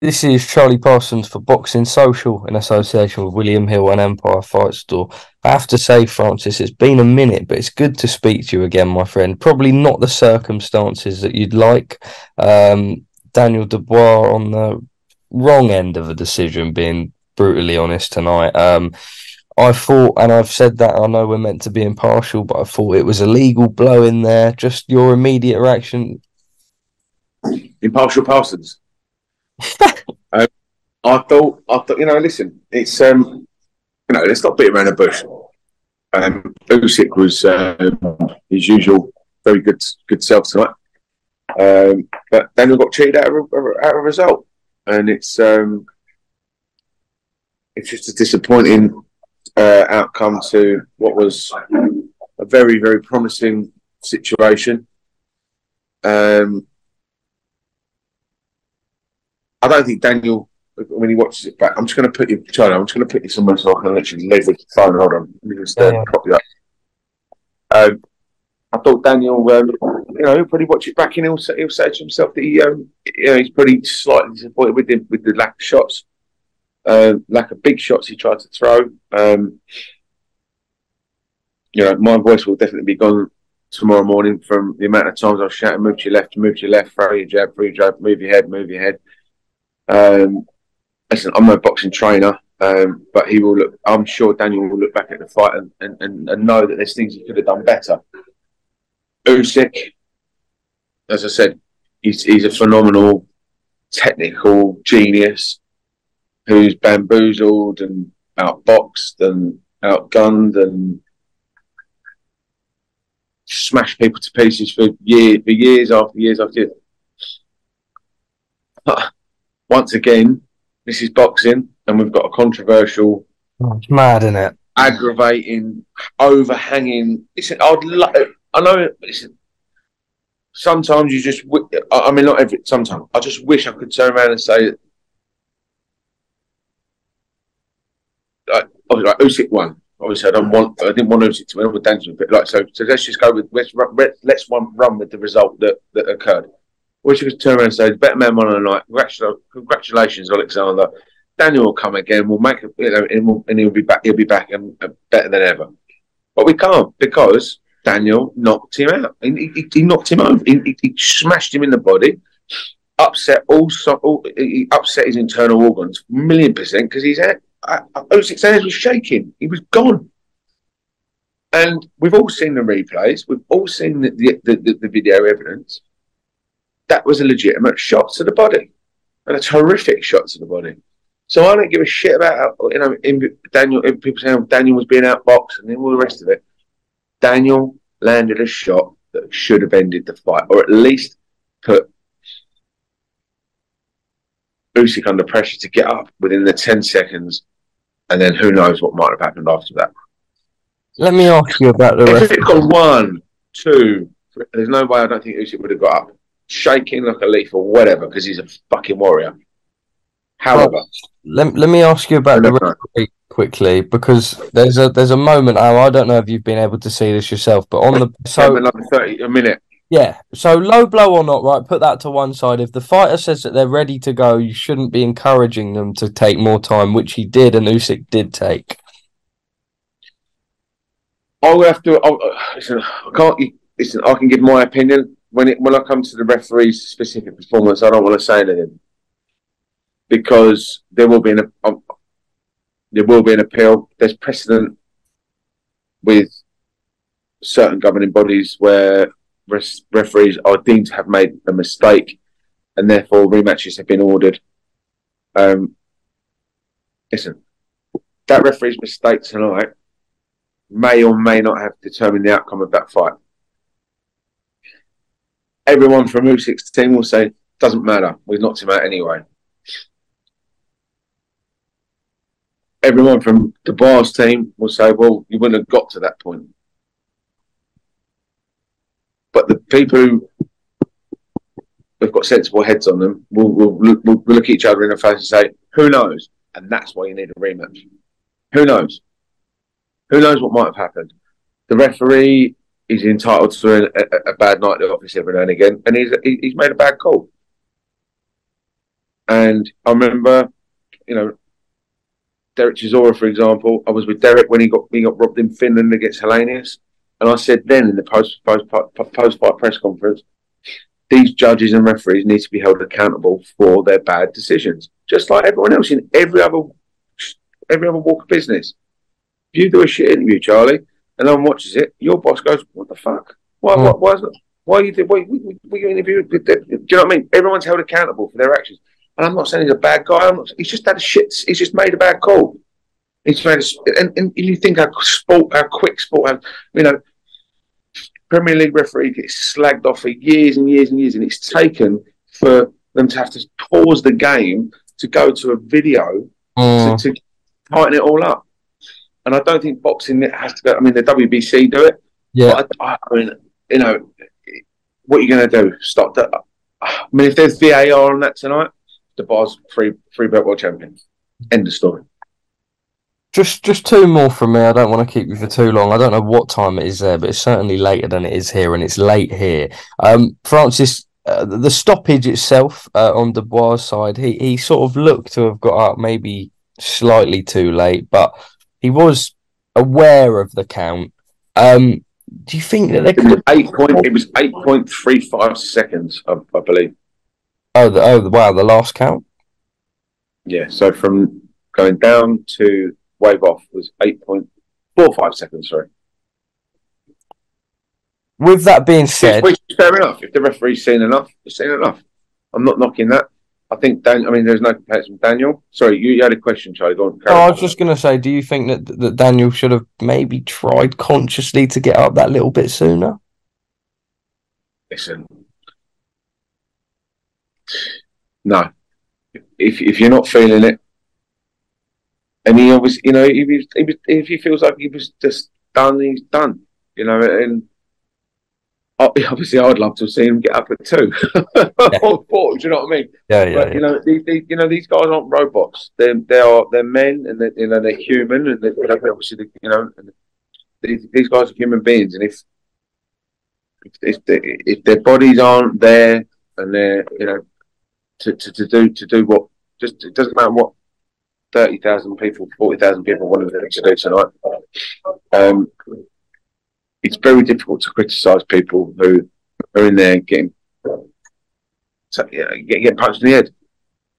This is Charlie Parsons for Boxing Social in association with William Hill and Empire Fight Store. I have to say, Francis, it's been a minute, but it's good to speak to you again, my friend. Probably not the circumstances that you'd like. Um, Daniel Dubois on the wrong end of a decision, being brutally honest tonight. Um, I thought, and I've said that, I know we're meant to be impartial, but I thought it was a legal blow in there. Just your immediate reaction. Impartial Parsons. um, I thought, I thought, you know, listen, it's, um, you know, let's not beat around the bush. Um, Usyk was uh, his usual very good good self tonight. Um, but Daniel got cheated out of out of result, and it's um, it's just a disappointing uh, outcome to what was a very very promising situation. Um, I don't think Daniel, when he watches it back, I'm just going to put you, Charlie. I'm just going to put you somewhere so I can literally leverage the phone. Hold on, let me just uh, Yeah. copy that. Um, I thought Daniel, um, you know, he'll probably watch it back and he'll say, he'll say to himself that he, um, you know, he's pretty slightly disappointed with the with the lack of shots, uh, lack of big shots he tried to throw. Um, you know, my voice will definitely be gone tomorrow morning from the amount of times I've shouted, "Move to your left, move to your left, throw your jab, throw your jab, move your head, move your head." Um, listen, I'm no boxing trainer, um, but he will look. I'm sure Daniel will look back at the fight and, and, and, and know that there's things he could have done better. Usyk, as I said, he's, he's a phenomenal technical genius who's bamboozled and outboxed and outgunned and smashed people to pieces for years, for years after years after years. Once again, this is boxing, and we've got a controversial, Oh, it's mad, isn't it? aggravating, overhanging. Listen, I'd lo- I know. Listen, sometimes you just. wi- I I mean, not every. Sometimes I just wish I could turn around and say, like, obviously, like Usyk won. Obviously, I don't want. I didn't want Usyk to win with Daniel, but like so. So let's just go with let's run, let's one run with the result that that occurred. Wish you could turn around and say, "Better man on the night. Congratulations, congratulations, Alexander." Daniel will come again. We'll make you know, and, we'll, and he'll be back. He'll be back and uh, better than ever. But we can't because Daniel knocked him out. He, he, he knocked him over. He, he, he smashed him in the body. Upset all, all. He upset his internal organs, million percent, because his head, uh, Usyk's was shaking. He was gone. And we've all seen the replays. We've all seen the, the, the, the video evidence. That was a legitimate shot to the body, and a terrific shot to the body. So I don't give a shit about uh, you know in Daniel. If people saying oh, Daniel was being outboxed and then all the rest of it. Daniel landed a shot that should have ended the fight, or at least put Usyk under pressure to get up within the ten seconds, and then who knows what might have happened after that. Let me ask you about the If it got one, two, three, there's no way I don't think Usyk would have got up. Shaking like a leaf or whatever because he's a fucking warrior. However, Let, let me ask you about the referee quickly because there's a there's a moment. Al, I don't know if you've been able to see this yourself, but on the so another thirty a minute. yeah, so low blow or not, right? Put that to one side. If the fighter says that they're ready to go, you shouldn't be encouraging them to take more time, which he did, and Usyk did take. I will have to. I'll, uh, listen, I can't. Listen, I can give my opinion when it when I come to the referee's specific performance. I don't want to say anything because there will be an um, there will be an appeal. There's precedent with certain governing bodies where res- referees are deemed to have made a mistake, and therefore rematches have been ordered. Um, listen, that referee's mistake tonight may or may not have determined the outcome of that fight. Everyone from Usyk's team will say, doesn't matter, we knocked him out anyway. Everyone from the Bars team will say, well, you wouldn't have got to that point. But the people who have got sensible heads on them will, will, will, will look each other in the face and say, who knows? And that's why you need a rematch. Who knows? Who knows what might have happened? The referee is entitled to a, a, a bad night at the office every now and again, and he's he's made a bad call. And I remember, you know, Derek Chisora, for example. I was with Derek when he got he got robbed in Finland against Helenius, and I said then in the post post post fight press conference, these judges and referees need to be held accountable for their bad decisions, just like everyone else in every other every other walk of business. If you do a shit interview, Charlie, and no one watches it, your boss goes, "What the fuck? Why? Mm. Why? Why, why you did? Why, why, why you the- Do you know what I mean? Everyone's held accountable for their actions. And I'm not saying he's a bad guy. I'm not, he's just had a shit. He's just made a bad call. He's made a, and, and you think how sport, how quick sport, how, you know, Premier League referee gets slagged off for years and years and years, and it's taken for them to have to pause the game to go to a video Mm. to, to tighten it all up. And I don't think boxing has to go. I mean, the WBC do it. Yeah, I, I mean, you know, what are you going to do? Stop that? I mean, if there's VAR on that tonight, the bar's free free belt world champion. End of story. just just two more from me. I don't want to keep you for too long. I don't know what time it is there, but it's certainly later than it is here, and it's late here. Um, Francis, uh, the the stoppage itself uh, on Dubois' side, he he sort of looked to have got up maybe slightly too late, but he was aware of the count. Um, do you think that they could eight point. It was eight point three five seconds, I, I believe. Oh, the, oh, wow, the last count. Yeah. So from going down to wave off was eight point four five seconds. Sorry. With that being said, Which is fair enough. If the referee's seen enough, seen enough. I'm not knocking that. I think Dan. I mean, there's no comparison. Daniel, sorry, you, you had a question, Charlie. Go on. No, I was just going to say, do you think that that Daniel should have maybe tried consciously to get up that little bit sooner? listen. No, if if you're not feeling it, and he obviously, you know, if he, if he, feels like he was just done, he's done. You know, and obviously, I'd love to have seen him get up at two or four. Do you know what I mean? Yeah, yeah, but you know, these, these, you know, these guys aren't robots. They they are they're men, and they, you know they're human, and they, you know, obviously, you know, and these, these guys are human beings, and if if if, they, if their bodies aren't there, and they're you know to, to, to do to do what just it doesn't matter what thirty thousand people, forty thousand people wanted them to do tonight. Um, it's very difficult to criticise people who are in there getting yeah, get- getting punched in the head.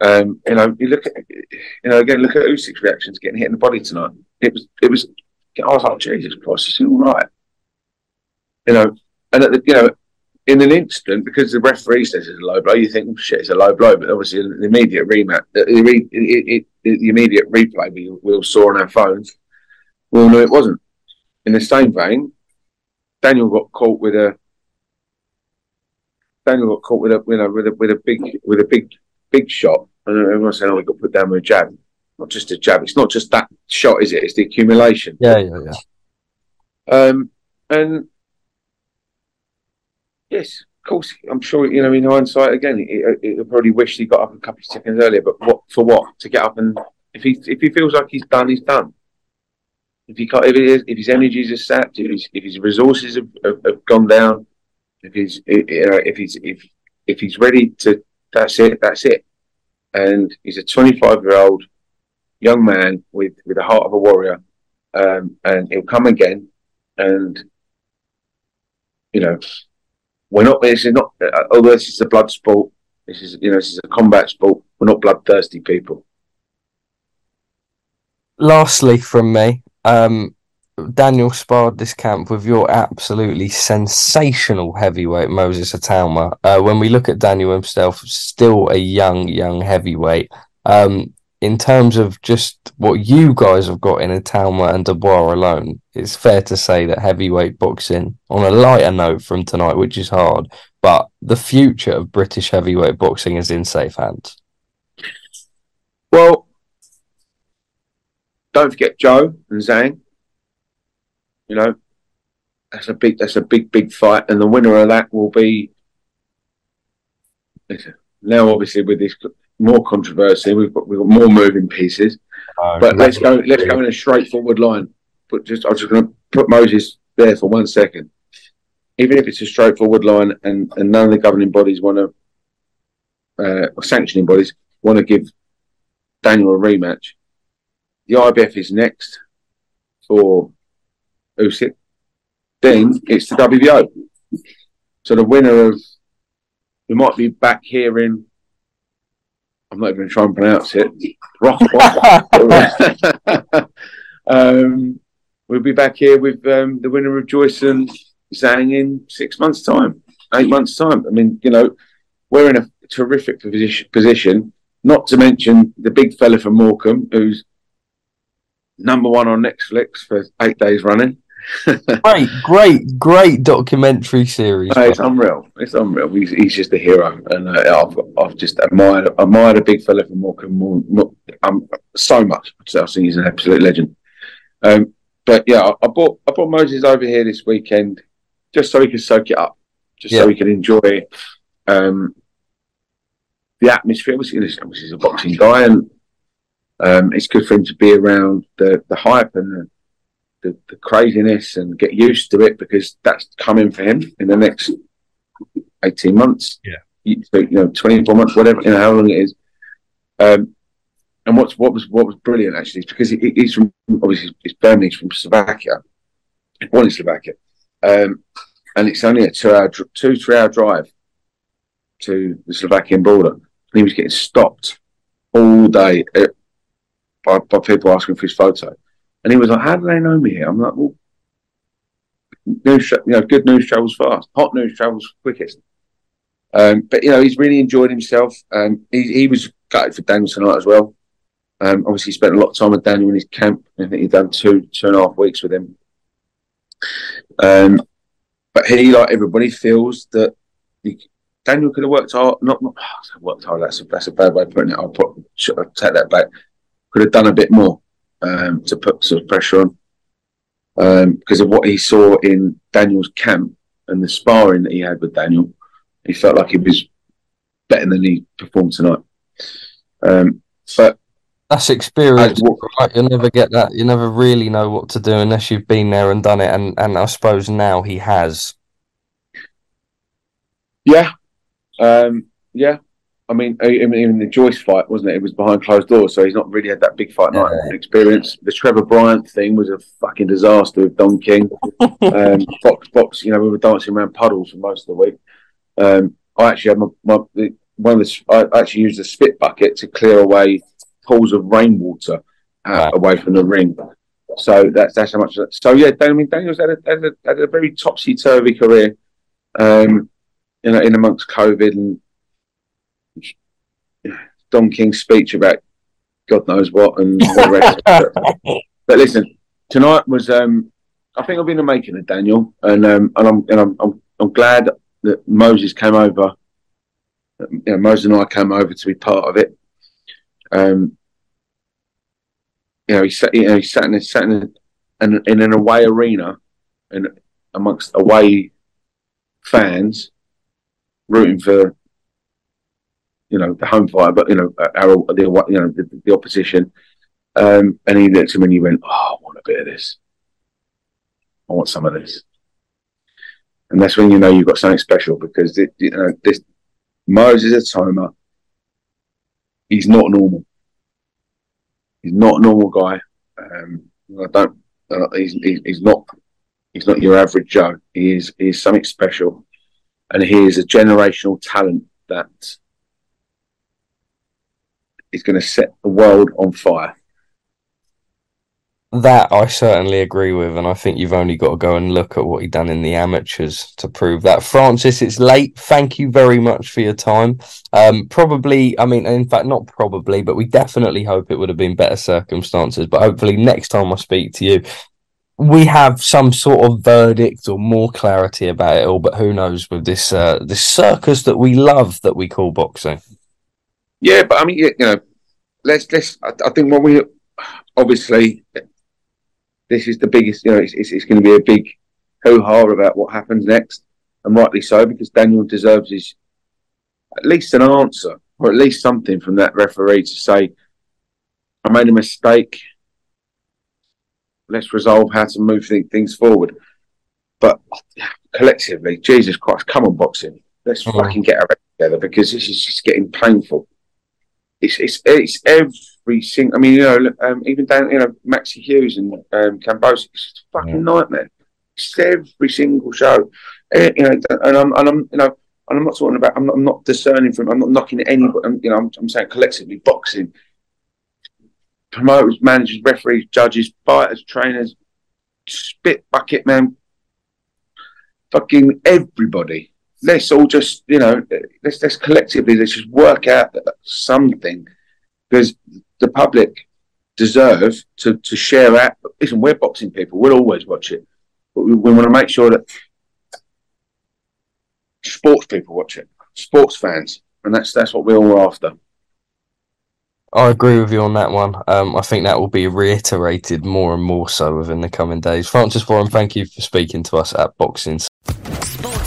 Um, you know, you look at you know again, look at Usyk's reactions getting hit in the body tonight. It was it was I was like Jesus Christ, is he all right? You know, and at the, you know in an instant, because the referee says it's a low blow, you think, oh, shit, it's a low blow. But obviously, the immediate rematch, the, re- it, it, the immediate replay we, we all saw on our phones, we all knew it wasn't. In the same vein, Daniel got caught with a Daniel got caught with a you know with a with a big with a big big shot, and everyone saying, "Oh, we got put down with a jab." Not just a jab. It's not just that shot, is it? It's the accumulation. Yeah, yeah, yeah. Um, and yes, of course, I'm sure you know. In hindsight, again, he, he probably wished he got up a couple of seconds earlier. But what for? What to get up and if he if he feels like he's done, he's done. If he can't, if, it is, if his energies are sapped, if his if his resources have, have, have gone down, if he's you know if he's if if he's ready to, that's it. That's it. And he's a 25 year old young man with with the heart of a warrior, um, and he'll come again. And you know, we're not. This is not. Uh, although this is a blood sport, this is you know this is a combat sport. We're not bloodthirsty people. Lastly, from me, um, Daniel sparred this camp with your absolutely sensational heavyweight Moses Itauma. Uh, when we look at Daniel himself, still a young, young heavyweight. Um, in terms of just what you guys have got in Atalma and Dubois alone, it's fair to say that heavyweight boxing, on a lighter note from tonight, which is hard, but the future of British heavyweight boxing is in safe hands. Well, don't forget Joyce and Zhang. You know, that's a big, that's a big, big fight, and the winner of that will be. Now, obviously, with this more controversy. We've got we've got more moving pieces. Uh, but let's go let's go in a straightforward line. But just I'm just going to put Moses there for one second. Even if it's a straightforward line, and, and none of the governing bodies want to, uh, or sanctioning bodies want to give Daniel a rematch, the IBF is next for Usyk. Then it's the WBO. So the winner of we might be back here in I'm not even going to try and pronounce it. um, we'll be back here with um, the winner of Joyce and Zhang in six months' time, eight months' time. I mean, you know, we're in a terrific position, position not to mention the big fella from Morecambe, who's number one on Netflix for eight days running great, great, great documentary series. it's unreal. It's unreal. He's, he's just a hero, and uh, I've I've just admired admired a big fella from Morecambe more, more, um, so much. So I think he's an absolute legend. Um, but yeah, I, I, brought I brought Moses over here this weekend just so he could soak it up, just yeah. so he could enjoy um, the atmosphere. Obviously, he's a boxing guy, and um, it's good for him to be around the the hype and the the, the craziness and get used to it because that's coming for him in the next 18 months. Yeah. You, you know, 24 months, whatever, you know, how long it is. Um, and what's what was what was brilliant actually is because he, he's from obviously his family from Slovakia, born in Slovakia, um, and it's only a two-hour, two three-hour drive to the Slovakian border. And he was getting stopped all day uh, by, by people asking for his photo. And he was like, "How do they know me here?" I'm like, "Well, news, you know, good news travels fast. Hot news travels quickest." Um, but you know, he's really enjoyed himself. Um, he, he was gutted for Daniel tonight as well. Um, obviously, spent a lot of time with Daniel in his camp. I think he'd done two two and a half weeks with him. Um, but he, like everybody, feels that he, Daniel could have worked hard. Not, not worked hard. That's a, that's a bad way of putting it. I'll, put, I'll take that back. Could have done a bit more um, to put some pressure on because um, of what he saw in Daniel's camp and the sparring that he had with Daniel. He felt like he was better than he performed tonight. Um, but that's experience. right? You'll never get that. You never really know what to do unless you've been there and done it. And and I suppose now he has. Yeah, um, yeah. I mean, even the Joyce fight, wasn't it? It was behind closed doors, so he's not really had that big fight night yeah. experience. The Trevor Bryan thing was a fucking disaster with Don King. um, box, box, you know, we were dancing around puddles for most of the week. Um, I actually had my, my one of the, I actually used a spit bucket to clear away pools of rainwater uh, away from the ring. So that's that's how much. So yeah, I mean, Daniel's had a, had a, had a very topsy turvy career, um, in, in amongst COVID and Don King's speech about God knows what and the rest. but listen, tonight was um, I think I've been the making of Daniel, and um, and I'm and I'm, I'm, I'm glad that Moses came over. You know, Moses and I came over to be part of it. Um, you know, he sat, you know, he sat in, sat in, in, in an away arena and amongst away fans rooting for, you know, the home fire, but you know, our, the you know the, the opposition. Um, and he looked at him and he went, "Oh, I want a bit of this. I want some of this." And that's when you know you've got something special because it, you know, this Moses Itauma, he's not normal. He's not a normal guy. Um, I don't. Uh, he's, he's not. He's not your average Joe. He is. He is something special, and he is a generational talent that is going to set the world on fire. That I certainly agree with, and I think you've only got to go and look at what he done in the amateurs to prove that. Francis, it's late. Thank you very much for your time. Um, probably, I mean, in fact, not probably, but we definitely hope it would have been better circumstances. But hopefully, next time I speak to you, we have some sort of verdict or more clarity about it all. But who knows with this uh, this circus that we love that we call boxing. Yeah, but I mean, you know, let's let's. I, I think when we obviously this is the biggest. You know, it's, it's, it's going to be a big hoo ha about what happens next, and rightly so because Daniel deserves his at least an answer or at least something from that referee to say, "I made a mistake. Let's resolve how to move things forward." But collectively, Jesus Christ, come on, boxing. Let's oh. fucking get our together because this is just getting painful. It's it's it's every single. I mean, you know, um, even down you know Maxi Hughes and um, it's a fucking yeah. nightmare. It's every single show, uh, you know, and I'm and I'm you know. And I'm not talking about. I'm not, I'm not discerning from. I'm not knocking anybody. I'm, you know, I'm, I'm saying collectively, boxing, promoters, managers, referees, judges, fighters, trainers, spit bucket man, fucking everybody. Let's all just, you know, let's let's collectively let's just work out something because the public deserve to, to share out. Listen, we're boxing people. We'll always watch it. But we, we want to make sure that sports people watch it, sports fans. And that's that's what we're all after. I agree with you on that one. Um, I think that will be reiterated more and more so within the coming days. Francis Warren, thank you for speaking to us at Boxing. Sports